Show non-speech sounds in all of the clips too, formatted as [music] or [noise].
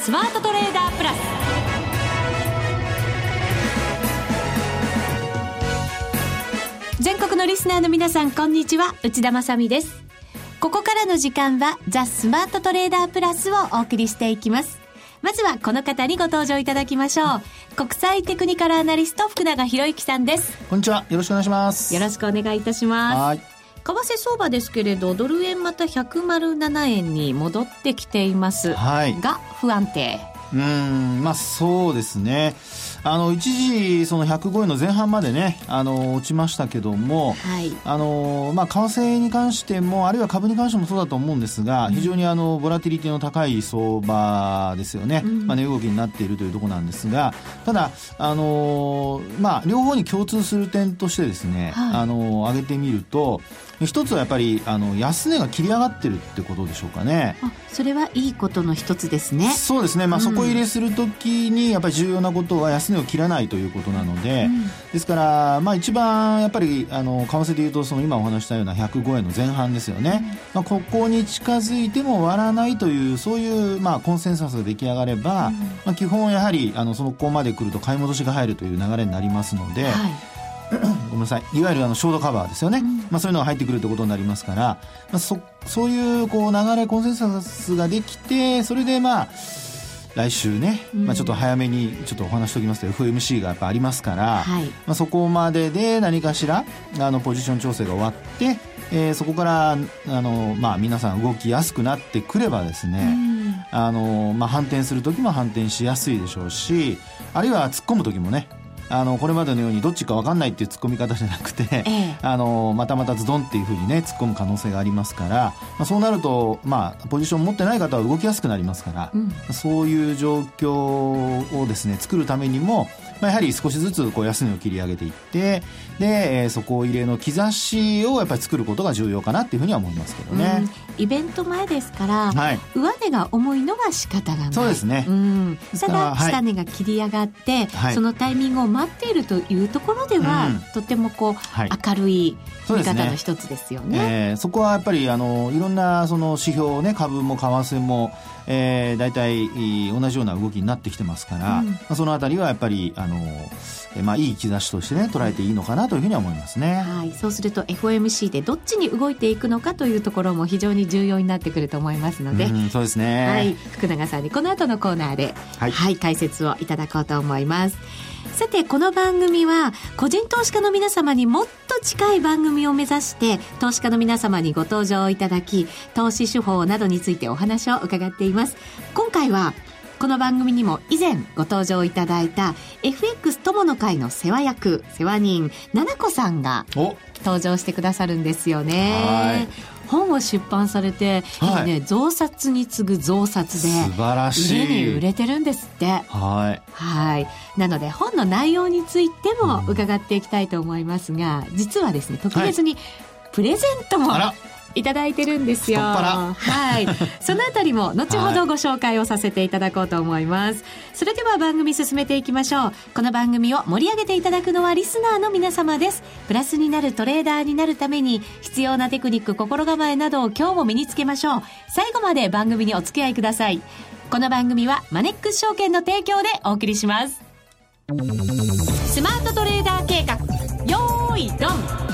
スマートトレーダープラス全国のリスナーの皆さんこんにちは内田まさですここからの時間はザ・スマートトレーダープラスをお送りしていきますまずはこの方にご登場いただきましょう。国際テクニカルアナリスト福永博之さんです。こんにちは。よろしくお願いします。よろしくお願いいたします。はい。為替相場ですけれど、ドル円また107円に戻ってきています。はい。が不安定。うん、まあそうですね。あの一時、その105円の前半までね、あの落ちましたけども、はい、あのまあ、為替に関しても、あるいは株に関してもそうだと思うんですが、うん、非常にあのボラティリティの高い相場ですよね、うん、まあ、値動きになっているというところなんですが、ただ、あのまあ、両方に共通する点としてですね、はい、あの挙げてみると、一つはやっぱりあの安値が切り上がってるってことでしょうかね。それはいいことの一つですね。そうですね。まあ、そこ入れするときにやっぱり重要なことは安値を切らないということなので、うん、ですからまあ一番やっぱりあの為替でいうとその今お話したような105円の前半ですよね。うん、まあここに近づいても割らないというそういうまあコンセンサスが出来上がれば、うん、まあ基本やはりあのそのこまで来ると買い戻しが入るという流れになりますので。はい [clears throat] ごめんなさい。いわゆるあのショートカバーですよね、うん、まあ、そういうのが入ってくるということになりますから、まあ、そそういうこう流れコンセンサスができてそれでまあ来週ね、まあ、ちょっと早めにちょっとお話しておきますと FMC がやっぱありますから、はい、まあ、そこまでで何かしらあのポジション調整が終わって、えー、そこからあの、まあ、皆さん動きやすくなってくればですね、あのまあ、反転する時も反転しやすいでしょうしあるいは突っ込む時もねあのこれまでのようにどっちか分かんないっていう突っ込み方じゃなくて、ええ、あのまたまたズドンっていうふうにね突っ込む可能性がありますから、まあ、そうなると、まあ、ポジション持ってない方は動きやすくなりますから、うん、そういう状況をですね作るためにも、まあ、やはり少しずつこう安値を切り上げていってで、えー、底入れの兆しをやっぱり作ることが重要かなっていうふうには思いますけどね、うん、イベント前ですから、はい、上値が重いのは仕方がない。そうですね、うん、ただ下値が切り上がって、はい、そのタイミングを待っているというところでは、うん、とてもこう、はい、明るい見方の一つですよね。そ、ね、えー、そこはやっぱりあのいろんなその指標ね株も為替もえー、大体同じような動きになってきてますから、うん、まあ、そのあたりはやっぱりあの、えー、まあ、いい兆しとしてね捉えていいのかなというふうには思いますね、はい、そうすると FOMC でどっちに動いていくのかというところも非常に重要になってくると思いますので、うん、そうですね、はい、福永さんにこの後のコーナーで、はい、はい、解説をいただこうと思います。さて、この番組は、個人投資家の皆様にもっと近い番組を目指して、投資家の皆様にご登場いただき、投資手法などについてお話を伺っています。今回は、この番組にも以前ご登場いただいた FX 友の会の世話役、世話人、七子さんが登場してくださるんですよね。本を出版されて、はい、ね、増刷に次ぐ増刷で、素晴らしい。に売れてるんですって。はい。はい。なので、本の内容についても伺っていきたいと思いますが、実はですね、特別にプレゼントも、はいいただいてるんですよ。はい。[laughs] そのあたりも後ほどご紹介をさせていただこうと思います。それでは番組進めていきましょう。この番組を盛り上げていただくのはリスナーの皆様です。プラスになるトレーダーになるために必要なテクニック、心構えなどを今日も身につけましょう。最後まで番組にお付き合いください。この番組はマネックス証券の提供でお送りします。スマートトレーダー計画、よーいドン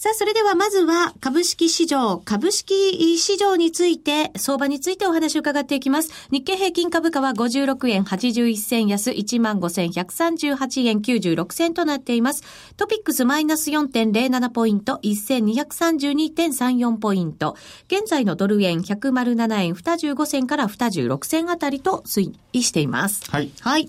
さあ、それではまずは株式市場、株式市場について、相場についてお話を伺っていきます。日経平均株価は56円81銭安15,138円96銭となっています。トピックスマイナス4.07ポイント1232.34ポイント。現在のドル円107円25銭から26銭あたりと推移しています。はい。はい。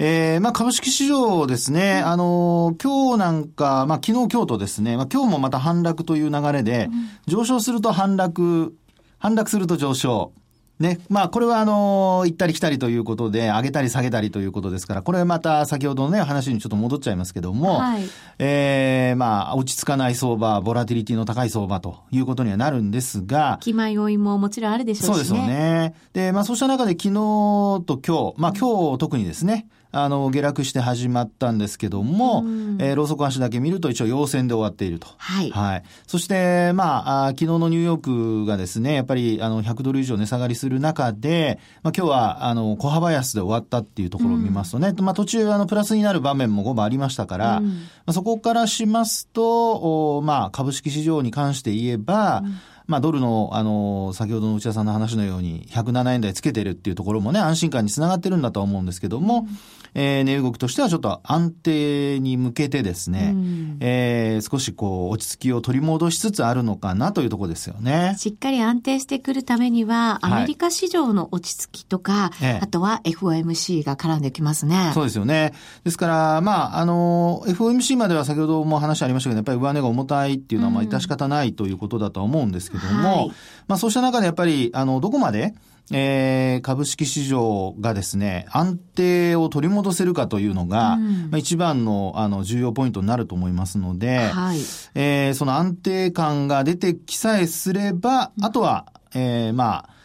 えー、まあ株式市場ですね、うん、あの、今日なんか、まあ昨日今日とですね、まあ今日もまた反落という流れで、うん、上昇すると反落、反落すると上昇。ね。まあ、これはあの、行ったり来たりということで、上げたり下げたりということですから、これまた先ほどのね、話にちょっと戻っちゃいますけども、はい、ええー、まあ、落ち着かない相場、ボラティリティの高い相場ということにはなるんですが、気前要因ももちろんあるでしょうし、ね、そうですよね。で、まあ、そうした中で昨日と今日、まあ、今日特にですね、あの、下落して始まったんですけども、えー、ローソク足だけ見ると一応陽線で終わっていると。はい。はい。そして、まあ、あ昨日のニューヨークがですね、やっぱり、あの、100ドル以上値下がりする中で、まあ、今日は、あの、小幅安で終わったっていうところを見ますとね、うん、まあ、途中、あの、プラスになる場面も5番ありましたから、うん、まあ、そこからしますと、おまあ、株式市場に関して言えば、うんまあ、ドルの、あの、先ほどの内田さんの話のように、107円台つけてるっていうところもね、安心感につながってるんだとは思うんですけども、うん、えー、値動きとしてはちょっと安定に向けてですね、うん、えー、少しこう、落ち着きを取り戻しつつあるのかなというところですよね。しっかり安定してくるためには、アメリカ市場の落ち着きとか、はい、あとは FOMC が絡んできますね。そうですよね。ですから、まあ、あの、FOMC までは先ほども話ありましたけど、やっぱり上値が重たいっていうのは、まあ、致し方ないということだとは思うんですけど、けども、はい、まあそうした中でやっぱり、あの、どこまで、えー、株式市場がですね、安定を取り戻せるかというのが、うん、まあ、一番のあの重要ポイントになると思いますので、はい、えー、その安定感が出てきさえすれば、あとは、えー、まあ、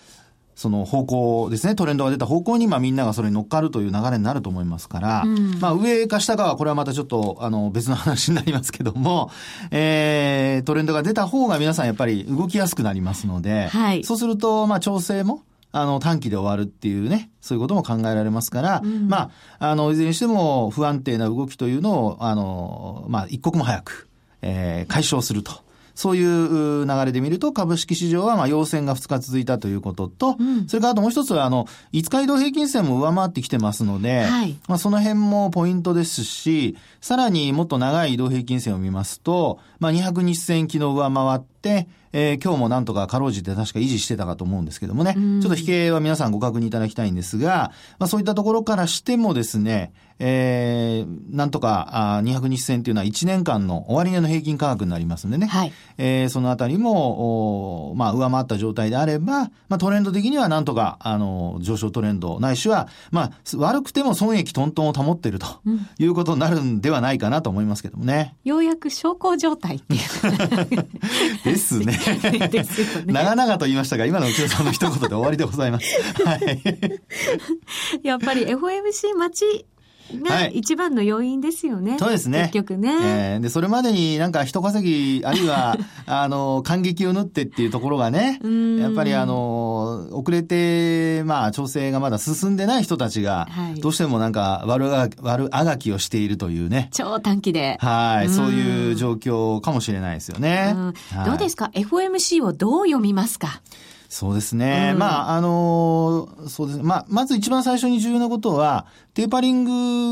その方向ですね、トレンドが出た方向に、まあみんながそれに乗っかるという流れになると思いますから、うん、まあ上か下かはこれはまたちょっと、あの別の話になりますけども、[laughs] えー、トレンドが出た方が皆さんやっぱり動きやすくなりますので、はい、そうすると、まあ調整も、あの、短期で終わるっていうね、そういうことも考えられますから、うん、まあ、あの、いずれにしても不安定な動きというのを、あの、まあ、一刻も早く、えー、解消すると。そういう流れで見ると、株式市場はまあ陽線が2日続いたということと、うん、それからあともう一つは、あの、5日移動平均線も上回ってきてますので、はい、まあその辺もポイントですし、さらにもっと長い移動平均線を見ますと、まあ200日線昨日上回って、えー、今日もなんとかかろうじて確か維持してたかと思うんですけどもね、ちょっと比較は皆さんご確認いただきたいんですが、まあそういったところからしてもですね、えー、なんとか、あ200日線というのは1年間の終値の平均価格になりますんでね。はい。えー、そのあたりも、おまあ、上回った状態であれば、まあ、トレンド的にはなんとか、あの、上昇トレンド、ないしは、まあ、悪くても損益トントンを保っているということになるんではないかなと思いますけどもね。ようやく昇降状態っていう。[laughs] ですね。ですよね。長々と言いましたが、今の内田さんの一言で終わりでございます。はい。やっぱり FOMC 待ちが一番の要因ですよね。はい、そうですね。結局ね。えー、で、それまでになんか人稼ぎ、あるいは、[laughs] あの、感激を縫ってっていうところがね、やっぱりあの、遅れて、まあ、調整がまだ進んでない人たちが、はい、どうしてもなんか悪が、悪あがきをしているというね。超短期で。はい、そういう状況かもしれないですよね。はい、どうですか ?FOMC をどう読みますか？そうですね。うん、まあ、あのー、そうですね。まあ、まず一番最初に重要なことは、テーパリン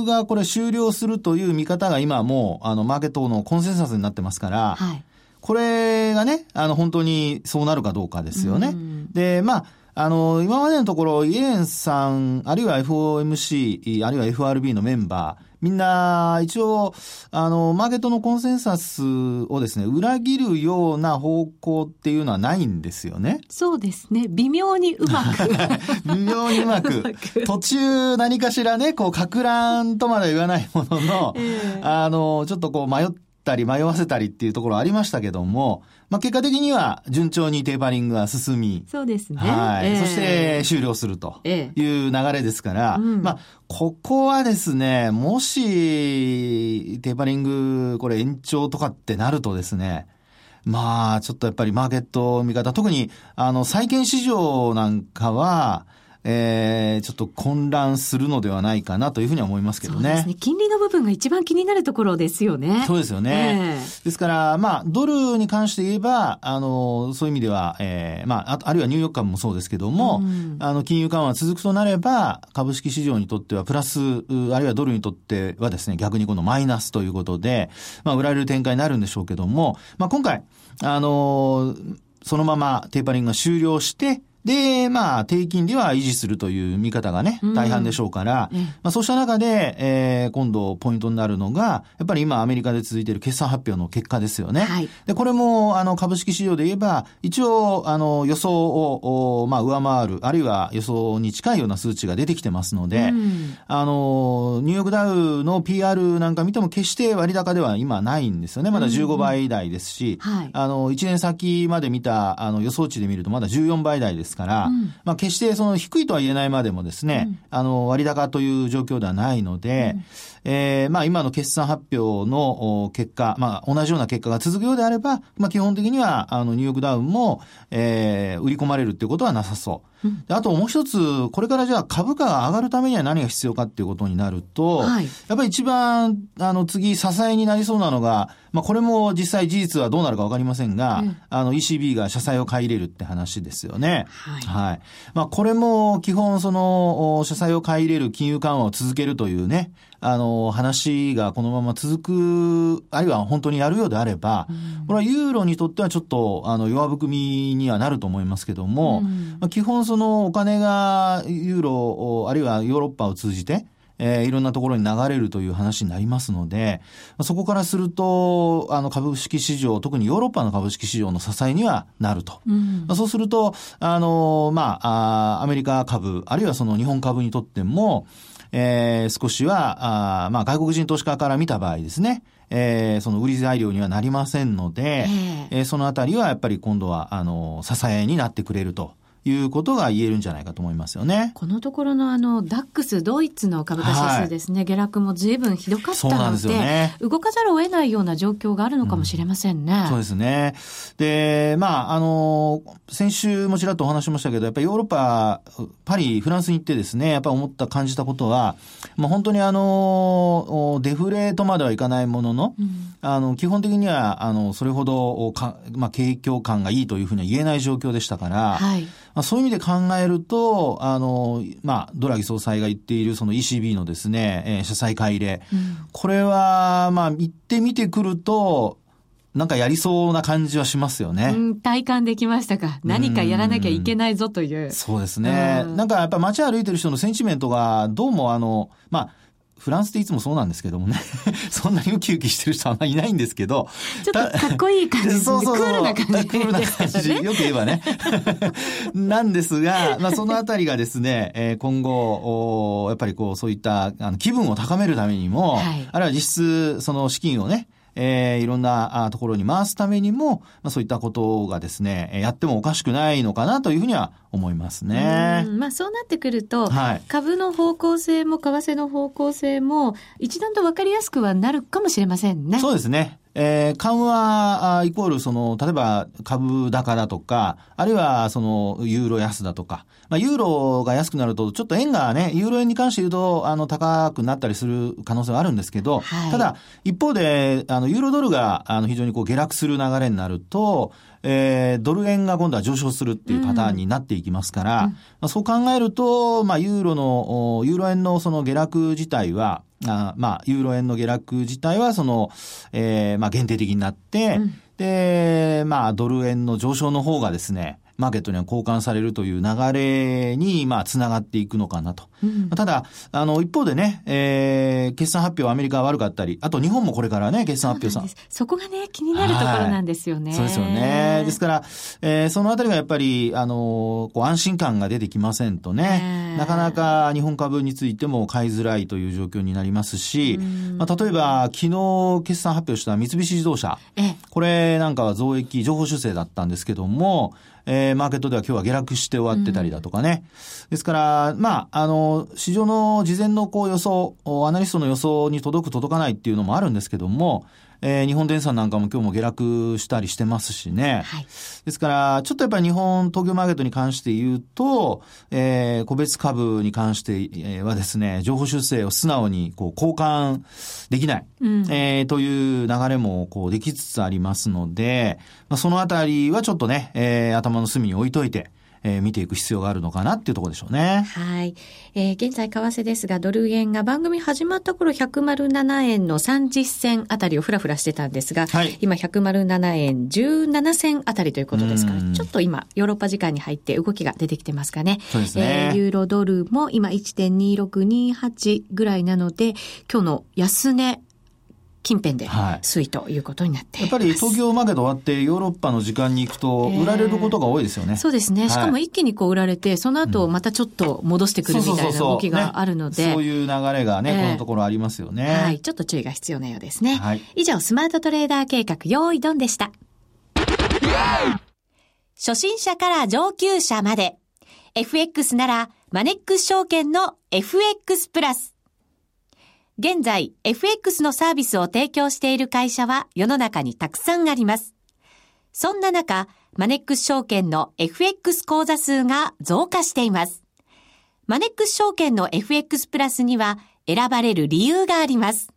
グがこれ終了するという見方が今もう、あの、マーケットのコンセンサスになってますから、はい、これがね、あの、本当にそうなるかどうかですよね。うん、で、まあ、あの、今までのところ、イエレンさん、あるいは FOMC、あるいは FRB のメンバー、みんな、一応、あの、マーケットのコンセンサスをですね、裏切るような方向っていうのはないんですよね。そうですね。微妙にうまく。[laughs] 微妙にうまく。途中何かしらね、こう、か乱とまでは言わないものの、えー、あの、ちょっとこう迷ったり迷わせたりっていうところありましたけども、まあ、結果的には順調にテーパリングが進み。そうですね。はい。えー、そして終了するという流れですから、えーうん、まあ、ここはですね、もし、テーパリング、これ延長とかってなるとですね、まあ、ちょっとやっぱりマーケット見方、特に、あの、債券市場なんかは、えー、ちょっと混乱するのではないかなというふうには思いますけどね。そうですね。金利の部分が一番気になるところですよね。そうですよね。えー、ですから、まあ、ドルに関して言えば、あの、そういう意味では、えー、まあ、あるいはニューヨーク株もそうですけども、うん、あの、金融緩和続くとなれば、株式市場にとってはプラス、あるいはドルにとってはですね、逆にこのマイナスということで、まあ、売られる展開になるんでしょうけども、まあ、今回、あの、そのままテーパリングが終了して、で、まあ、低金利は維持するという見方がね、大半でしょうから、うん、まあ、そうした中で、えー、今度ポイントになるのが、やっぱり今アメリカで続いている決算発表の結果ですよね。はい、で、これも、あの、株式市場で言えば、一応、あの、予想を、まあ、上回る、あるいは予想に近いような数値が出てきてますので、うん、あの、ニューヨークダウの PR なんか見ても決して割高では今ないんですよね。まだ15倍台ですし、うんはい、あの、1年先まで見た、あの、予想値で見るとまだ14倍台ですですから、うん、まあ決してその低いとは言えないまでもですね、うん、あの割高という状況ではないので、うん、えー、まあ今の決算発表の結果、まあ同じような結果が続くようであれば、まあ基本的にはあのニューヨークダウンも、えー、売り込まれるっていうことはなさそう。あともう一つ、これからじゃあ株価が上がるためには何が必要かっていうことになると、はい、やっぱり一番、あの、次、支えになりそうなのが、まあ、これも実際事実はどうなるかわかりませんが、うん、あの、ECB が社債を買い入れるって話ですよね。はい。はい。まあ、これも基本、その、社債を買い入れる金融緩和を続けるというね、あの、話がこのまま続く、あるいは本当にやるようであれば、うん、これはユーロにとってはちょっと、あの、弱含みにはなると思いますけども、うん、まあ、基本そのお金がユーロ、あるいはヨーロッパを通じて、えー、いろんなところに流れるという話になりますので、そこからすると、あの株式市場、特にヨーロッパの株式市場の支えにはなると。うん、そうすると、あの、まああ、アメリカ株、あるいはその日本株にとっても、えー、少しは、あまあ、外国人投資家から見た場合ですね、えー、その売り材料にはなりませんので、えー、そのあたりはやっぱり今度は、あの、支えになってくれると。いうことが言えるんじゃないかと思いますよね。このところのあの、ダックス、ドイツの株価指数ですね、はい、下落も随分ひどかったので、でね、動かざるを得ないような状況があるのかもしれませんね。うん、そうですね。で、まあ、あの、先週もちらっとお話しましたけど、やっぱりヨーロッパ、パリ、フランスに行ってですね、やっぱ思った、感じたことは、まあ、本当にあの、デフレとまではいかないものの、うん、あの、基本的には、あの、それほどか、まあ、景況感がいいというふうには言えない状況でしたから、はいまあ、そういう意味で考えると、あの、まあ、ドラギ総裁が言っているその ECB のですね、えー、社債買い入れ、うん、これは、まあ、言ってみてくると、なんかやりそうな感じはしますよね。うん、体感できましたか？何かやらなきゃいけないぞという。うそうですね。なんかやっぱ街歩いてる人のセンチメントが、どうもあの、まあ、フランスっていつもそうなんですけどもね [laughs] そんなにウキウキしてる人あんまりいないんですけど。ちょっとかっこいい感じですね。そうそうそう。クールな感じ、ね、クールな感じ。よく言えばね。[laughs] なんですが、まあそのあたりがですね、えー、今後、おやっぱりこう、そういったあの気分を高めるためにも、はい、あるいは実質、その資金をね、えー、いろんなところに回すためにも、まあ、そういったことがですね、やってもおかしくないのかなというふうには思いますね。まあそうなってくると、はい、株の方向性も為替の方向性も一段と分かりやすくはなるかもしれませんね。そうですね。えー、緩和イコールその、例えば株高だとか、あるいはそのユーロ安だとか、まあ、ユーロが安くなると、ちょっと円がね、ユーロ円に関して言うと、あの、高くなったりする可能性はあるんですけど、はい、ただ、一方で、あの、ユーロドルが、あの、非常にこう下落する流れになると、えー、ドル円が今度は上昇するっていうパターンになっていきますから、うん、まあ、そう考えると、まあ、ユーロの、ユーロ円のその下落自体は、あまあ、ユーロ円の下落自体は、その、えー、まあ、限定的になって、うん、で、まあ、ドル円の上昇の方がですね、マーケットには交換されるという流れに、まあ、つながっていくのかなと。うん、ただ、あの、一方でね、えー、決算発表アメリカは悪かったり、あと日本もこれからね、決算発表さ。そこがね、気になるところなんですよね。そうですよね。ですから、えー、そのあたりがやっぱり、あの、こう安心感が出てきませんとね、なかなか日本株についても買いづらいという状況になりますし、まあ、例えば、昨日決算発表した三菱自動車。これなんかは増益、情報修正だったんですけども、えー、マーケットでは今日は下落して終わってたりだとかね。うん、ですから、まあ、あの、市場の事前のこう予想、アナリストの予想に届く届かないっていうのもあるんですけども、えー、日本電産なんかも今日も下落したりしてますしね。はい、ですから、ちょっとやっぱり日本東京マーケットに関して言うと、えー、個別株に関してはですね、情報修正を素直にこう交換できない、うん、えー、という流れもこうできつつありますので、まあ、そのあたりはちょっとね、えー、頭の隅に置いといて、えー、見ていく必要があるのかなっていうところでしょうね。はい。えー、現在為替ですが、ドル円が番組始まった頃107円の30銭あたりをふらふらしてたんですが、はい、今107円17銭あたりということですから、ちょっと今、ヨーロッパ時間に入って動きが出てきてますかね。そうですね。えー、ユーロドルも今1.2628ぐらいなので、今日の安値近辺で推移ということになってやっぱり東京マーケット終わってヨーロッパの時間に行くと売られることが多いですよね。えー、そうですね。しかも一気にこう売られて、その後またちょっと戻してくるみたいな動きがあるので。そういう流れがね、えー、このところありますよね。はい。ちょっと注意が必要なようですね。はい。以上、スマートトレーダー計画、用意ドンでした。初心者から上級者まで。FX なら、マネックス証券の FX プラス。現在、FX のサービスを提供している会社は世の中にたくさんあります。そんな中、マネックス証券の FX 口座数が増加しています。マネックス証券の FX プラスには選ばれる理由があります。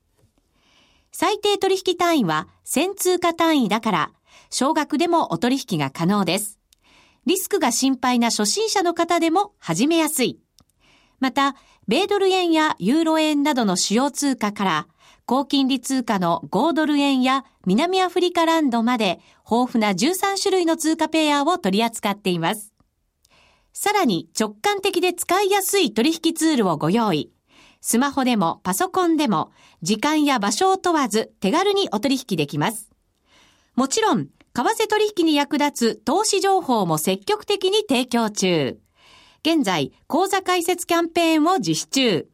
最低取引単位は1000通貨単位だから、少額でもお取引が可能です。リスクが心配な初心者の方でも始めやすい。また、米ドル円やユーロ円などの主要通貨から、高金利通貨の5ドル円や南アフリカランドまで豊富な13種類の通貨ペアを取り扱っています。さらに直感的で使いやすい取引ツールをご用意。スマホでもパソコンでも時間や場所を問わず手軽にお取引できます。もちろん、為替取引に役立つ投資情報も積極的に提供中。現在、講座開設キャンペーンを実施中。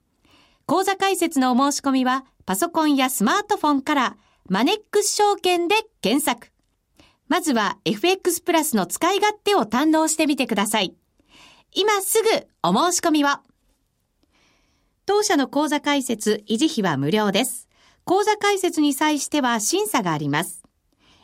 講座開設のお申し込みは、パソコンやスマートフォンから、マネックス証券で検索。まずは FX プラスの使い勝手を堪能してみてください。今すぐお申し込みを。当社の講座開設、維持費は無料です。講座開設に際しては審査があります。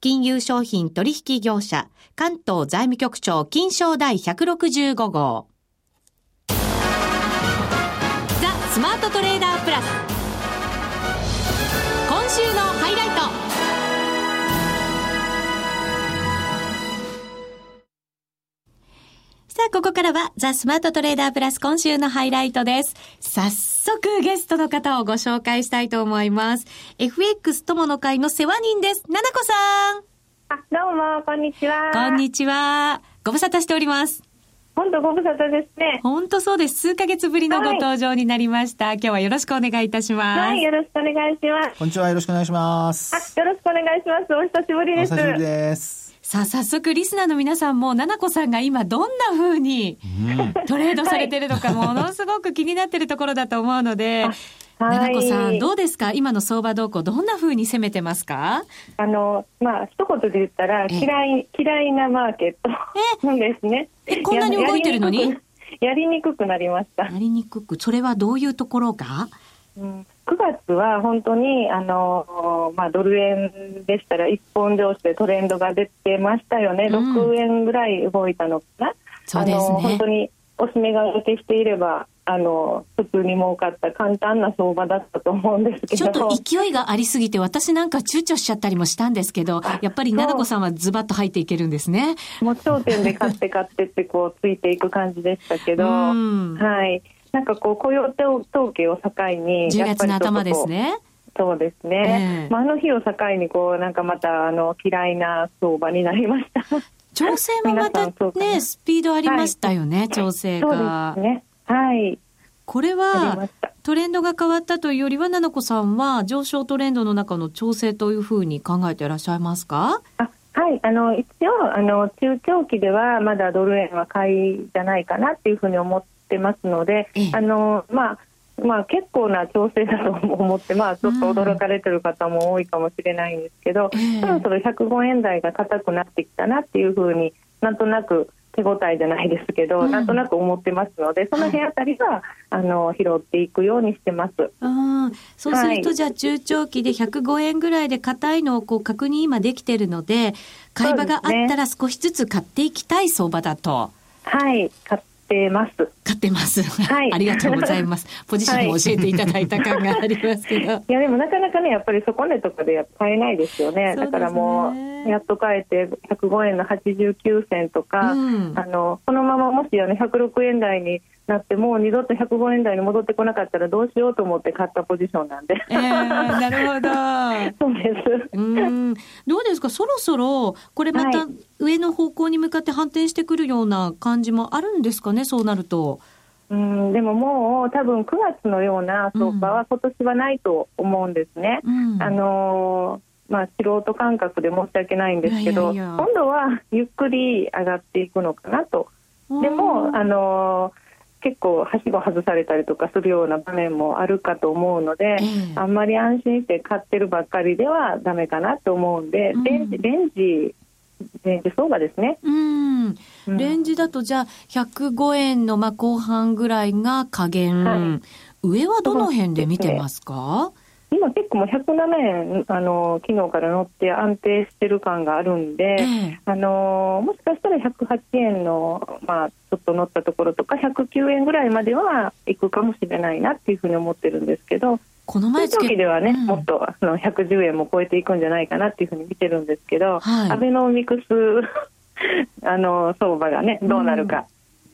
金融商品取引業者、関東財務局長金賞第165号。ザ・スマートトレーダープラス。今週のハイライト。さあ、ここからは、ザ・スマートトレーダープラス今週のハイライトです。早速、ゲストの方をご紹介したいと思います。FX 友の会の世話人です。ななこさん。あ、どうも、こんにちは。こんにちは。ご無沙汰しております。本当ご無沙汰ですね。本当そうです。数ヶ月ぶりのご登場になりました。はい、今日はよろしくお願いいたします。はい、よろしくお願いします。こんにちは、よろしくお願いします。あ、よろしくお願いします。お久しぶりです。お久しぶりです。さあ、早速、リスナーの皆さんも、ななこさんが今、どんな風にトレードされてるのか、ものすごく気になってるところだと思うので、ななこさん、どうですか？今の相場動向、どんな風に攻めてますか？あの、まあ、一言で言ったら、嫌い、嫌いなマーケットですね。え、こんなに動いてるのに？やりにくくなりました。やりにくく。それはどういうところが？うん、9月は本当にあの、まあ、ドル円でしたら一本上司でトレンドが出てましたよね、うん、6円ぐらい動いたのかな、そうですね、あの本当におしめが受けしていればあの普通に儲かった簡単な相場だったと思うんですけど。ちょっと勢いがありすぎて私なんか躊躇しちゃったりもしたんですけどやっぱり奈々子さんはズバッと入っていけるんですね。もう頂点で買って買ってってこうついていく感じでしたけど、はいなんかこう雇用統計を境に10月の頭ですね。そうですね、えー、まあ、あの日を境にこうなんかまたあの嫌いな相場になりました。調整もまたねスピードありましたよね、はい、調整が。ね。はい。これはトレンドが変わったというよりは奈々子さんは上昇トレンドの中の調整というふうに考えていらっしゃいますか？あはい、あの一応あの中長期ではまだドル円は買いじゃないかなっていうふうに思ってってますので、あのまあまあ、結構な調整だと思って、まあ、ちょっと驚かれてる方も多いかもしれないんですけど、うん、そろそろ105円台が高くなってきたなっていうふうになんとなく手応えじゃないですけど、うん、なんとなく思ってますのでその辺あたりは、あの拾っていくようにしてます。あそうすると、じゃあ中長期で105円ぐらいで硬いのをこう確認今できてるので買い場があったら少しずつ買っていきたい相場だと。はい、買ってます。買ってます。はい。ありがとうございます。[laughs] ポジションも教えていただいた感がありますけど。い、や、でもなかなかね、やっぱり底値とかで買えないですよね。ねだからもう、やっと買えて105円の89銭とか、うん、あの、このままもしあの106円台になってもう二度と105円台に戻ってこなかったらどうしようと思って買ったポジションなんで。えー、なるほど。[laughs] そうです。うんどうですか？そろそろこれまた上の方向に向かって反転してくるような感じもあるんですかね？そうなると。うん、でももう多分9月のような相場は今年はないと思うんですね。うん、あのー、まあ、素人感覚で申し訳ないんですけど今度はゆっくり上がっていくのかなと。でも、あのー結構はしご外されたりとかするような場面もあるかと思うので、えー、あんまり安心して買ってるばっかりではだめかなと思うんで、うん、レンジレンジレンジ相場ですね。うん。レンジだとじゃあ105円のまあ後半ぐらいが下限、はい、上はどの辺で見てますか？今結構もう107円あの昨日から乗って安定してる感があるんで、ええ、あのもしかしたら108円の、まあ、ちょっと乗ったところとか109円ぐらいまでは行くかもしれないなっていうふうに思ってるんですけどこの前長期ではね、うん、もっとあの110円も超えていくんじゃないかなっていうふうに見てるんですけど、はい、アベノミクス [laughs] あの相場がねどうなるか。うん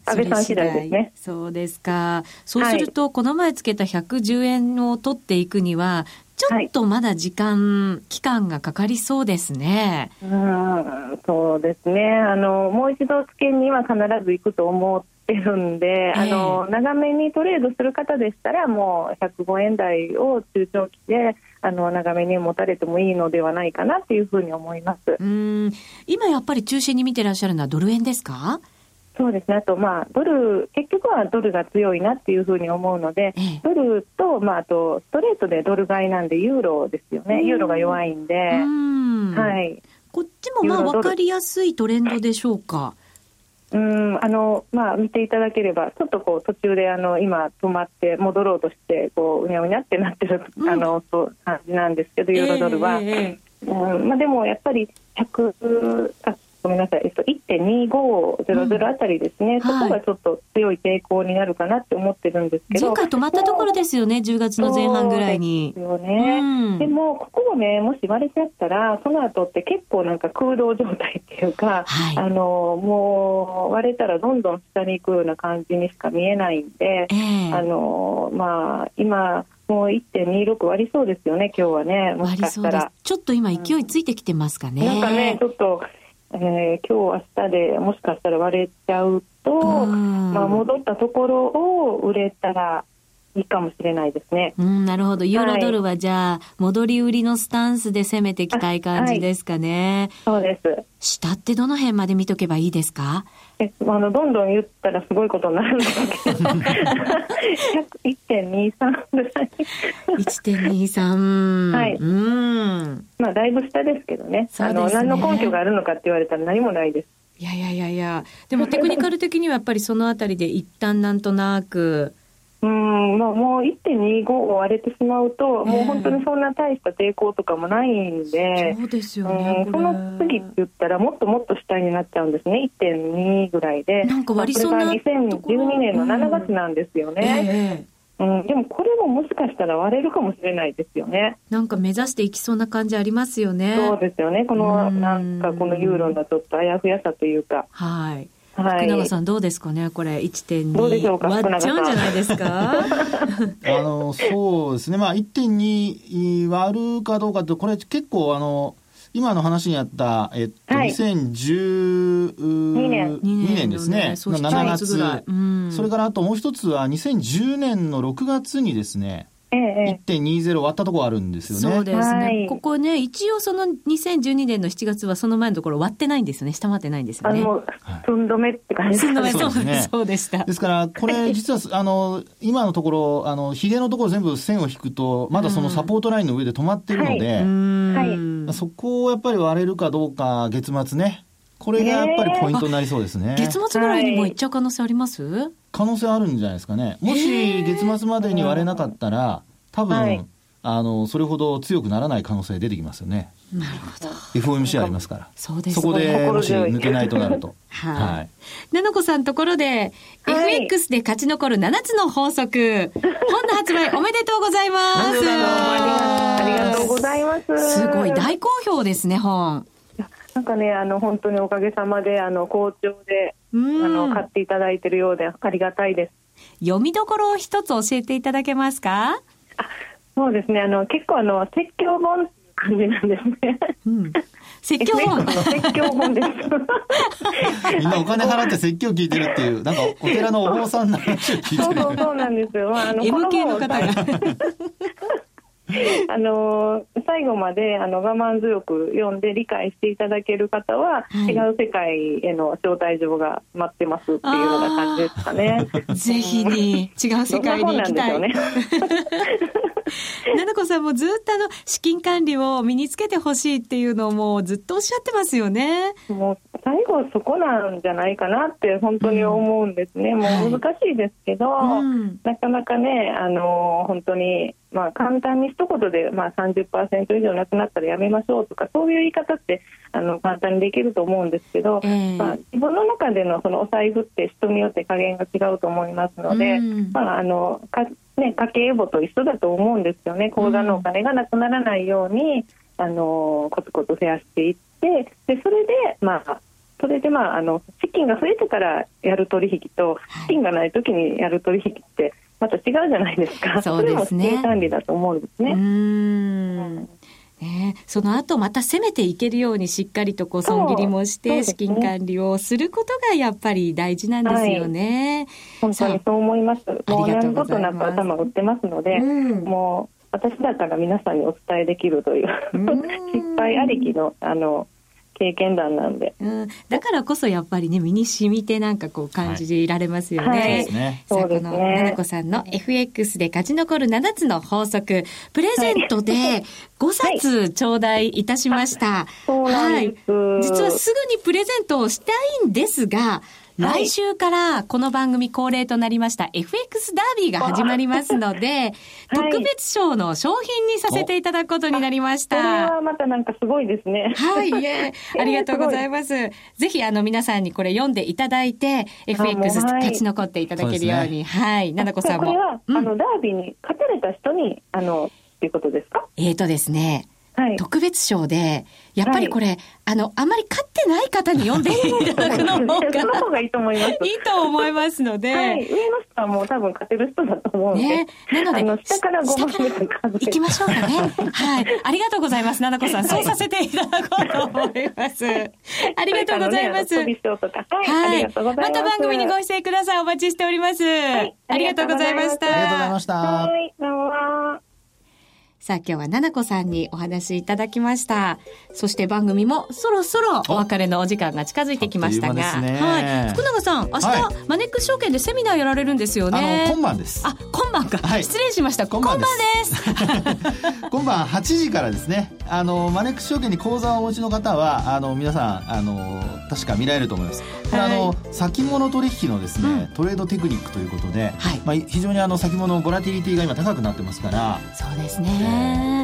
安倍さん次第ですね。そうですか。そうすると、はい、この前つけた110円を取っていくには、ちょっとまだ時間、はい、期間がかかりそうですね。うん、そうですね。あの、もう一度つけには必ず行くと思ってるんで、えー、あの、長めにトレードする方でしたら、もう105円台を中長期で、あの、長めに持たれてもいいのではないかなっていうふうに思います。うん。今やっぱり中心に見てらっしゃるのはドル円ですか？そうですね、あと、まあ、ドル、結局はドルが強いなっていうふうに思うので、ええ、ドルと、まあ、あと、ストレートでドル買いなんで、ユーロですよね、ユーロが弱いんで、はい、こっちもまあ分かりやすいトレンドでしょうか？うんあのまあ、見ていただければ、ちょっとこう途中であの今、止まって戻ろうとして、こううにゃうにゃってなってる、うん、あの感じなんですけど、ユーロドルは。えー、うんまあ、でもやっぱり100あごめんなさい、えっと、1.2500あたりですね、うん、そこがちょっと強い抵抗になるかなって思ってるんですけど、前回止まったところですよね、10月の前半ぐらいに。ですよね、うん、でも、ここをね、もし割れちゃったら、その後って結構なんか空洞状態っていうか、はい、あのもう割れたらどんどん下に行くような感じにしか見えないんで、えー、あのまあ、今、もう1.26割りそうですよね、今日はね、もしかしたら。ちょっと今、勢いついてきてますかね。うん、なんかね、ちょっとえー、今日明日でもしかしたら割れちゃうと、まあ、戻ったところを売れたらいいかもしれないですね。うん、なるほど。ユーロドルはじゃあ、戻り売りのスタンスで攻めていきたい感じですかね。はい、そうです。下ってどの辺まで見とけばいいですか？えあのどんどん言ったらすごいことになるんですけ。ど1.23ぐらい1.23はい。うん。まあだいぶ下ですけどね、ね、あの何の根拠があるのかって言われたら何もないです。いやいやいやいや。でもテクニカル的にはやっぱりそのあたりで一旦なんとなくうんまあ、もう1.25を割れてしまうと、もう本当にそんな大した抵抗とかもないんで、そうですよね、うん、その次って言ったら、もっともっと下になっちゃうんですね、1.2ぐらいで、なんか割りそうな、まあ、2012年の7月なんですよね。うん、えーうん、でもこれももしかしたら割れるかもしれないですよね。なんか目指していきそうな感じありますよね。そうですよね。このなんかこのユーロのちょっとあやふやさというか。はい。はい、福永さんどうですかねこれ1.2どうでしょうか割っちゃうんじゃないですか？[laughs] あのそうですね。まあ1.2割るかどうかってこれ結構あの今の話にあった、えっと、はい、2012年 ,2 年ですね、の7月、はい、それからあともう一つは2010年の6月にですね、ええ、1.20割ったところあるんですよね。そうですね。はい、ここね、一応その2012年の7月はその前のところ割ってないんですよね。下回ってないんですよね。あの、寸止めって感じですね。そうですね。そうでした。ですから、これ実は、あの、今のところ、あの、ヒゲのところ全部線を引くと、まだそのサポートラインの上で止まってるので、はい、そこをやっぱり割れるかどうか、月末ね。これがやっぱりポイントになりそうですね。月末ぐらいにもいっちゃう可能性あります、可能性あるんじゃないですかね。もし月末までに割れなかったら、多分、はい、あのそれほど強くならない可能性出てきますよね。なるほど。FOMC ありますから。そうです、そこでもし抜けないとなると。[laughs] はい。ななこさんところで、はい、FX で勝ち残る7つの法則。本の発売おめでとうございます。ありがとうございます。すごい大好評ですね、本。なんかね、あの、本当におかげさまで、あの、好調で、あの、買っていただいているようで、ありがたいです。読みどころを一つ教えていただけますか？そうですねあの結構あの説教本っていう感じなんですね、うん、説教本？[laughs] 説教本です。みんなお金払って説教聞いてるっていう、なんかお寺のお坊さんの話を聞いてる。そうそうそうなんですよ。まあ、あの M 系の方が。[laughs] あの最後まであの我慢強く読んで理解していただける方は、はい、違う世界への招待状が待ってますっていうような感じですかね。ぜひに違う世界に行きたい。ね、[laughs] ななこさんもずっとあの資金管理を身につけてほしいっていうのをもうずっとおっしゃってますよね。もう最後そこなんじゃないかなって本当に思うんですね。うん、もう難しいですけど、はい、なかなかねあの本当にまあ、簡単に一言で、まあ30%以上なくなったらやめましょうとかそういう言い方ってあの簡単にできると思うんですけど、えー、まあ、自分の中でのそのお財布って人によって加減が違うと思いますので、うん、まああのかね、家計簿と一緒だと思うんですよね。口座のお金がなくならないように、あのコツコツ増やしていってでそれで、まあ、それで、まあ、あの資金が増えてからやる取引と資金がない時にやる取引ってまた違うじゃないですか。[laughs] そうですね。それも資金管理だと思うんですね。うんね、その後また攻めていけるようにしっかりとこう損切りもして資金管理をすることがやっぱり大事なんですよね。はい、本当にそう思います。もう何事なく頭打ってますので、うん、もう私だから皆さんにお伝えできるという [laughs] 失敗ありきのあの経験談なんで、うん、だからこそやっぱりね身に染みてなんかこう感じられますよね。はい。はい、さあこの奈々子さんの FX で勝ち残る7つの法則。プレゼントで5冊頂戴いたしました。はい、実はすぐにプレゼントをしたいんですが来週からこの番組恒例となりました FX ダービーが始まりますので、[laughs] 特別賞の商品にさせていただくことになりました。これはまたなんかすごいですね。はい、え。[laughs] ありがとうございます。ぜひあの皆さんにこれ読んでいただいて、FX 勝ち残っていただけるように、はい、ななこさんも。これは、あの、ダービーに勝たれた人に、あの、っていうことですか？えっ、とですね、はい、特別賞で、やっぱりこれ、はい、あの、あまり勝ってない方に読んでいただくの方が、その方がいいと思います。いいと思いますので、はい、上の人はもう多分勝てる人だと思うので、ね、なので、下から5番目とか行きましょうかね。[laughs] はい。ありがとうございます、ななこさん。そうさせていただこうと思います。[laughs] ありがとうございます。はい、はい、また番組にご出演ください。お待ちしております。はい、ありがとうございました。ありがとうございました。はい、どうも。さあ今日はななこさんにお話いただきました。そして番組もそろそろお別れのお時間が近づいてきましたが、はい。福永さん、明日、はい、マネックス証券でセミナーやられるんですよね。今晩です。あ、今晩か。はい、失礼しました。今晩です。今晩8 [laughs] 時からですね。あのマネックス証券に口座をお持ちの方は、あの皆さんあの確か見られると思います。これ、はい、あの先物取引のですね、うん、トレードテクニックということで、はい、まあ非常にあの先物ボラティリティが今高くなってますから。そうですね。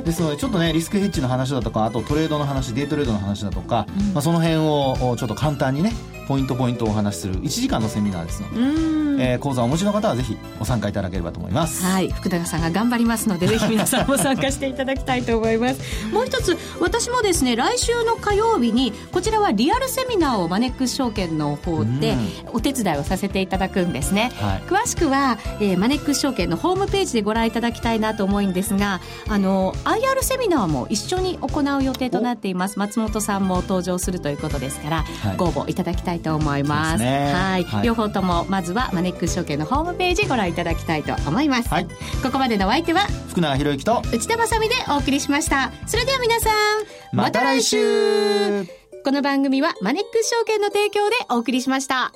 ですのでちょっとねリスクヘッジの話だとかあとトレードの話デイトレードの話だとか、うん、まあ、その辺をちょっと簡単にねポイントポイントをお話しする1時間のセミナーですので、えー、講座をお持ちの方はぜひご参加いただければと思います。はい。福永さんが頑張りますので [laughs] ぜひ皆さんも参加していただきたいと思います。もう一つ私もですね来週の火曜日にこちらはリアルセミナーをマネックス証券の方でお手伝いをさせていただくんですね、はい、詳しくは、えー、マネックス証券のホームページでご覧いただきたいなと思うんですがあの IR セミナーも一緒に行う予定となっています。松本さんも登場するということですから、はい、ご応募いただきたいと思います、ね、はい、はい、両方ともまずはマネックス証券のホームページご覧いただきたいと思います、はい、ここまでのお相手は福永博之と内田まさでお送りしました。それでは皆さんまた来週。この番組はマネックス証券の提供でお送りしました。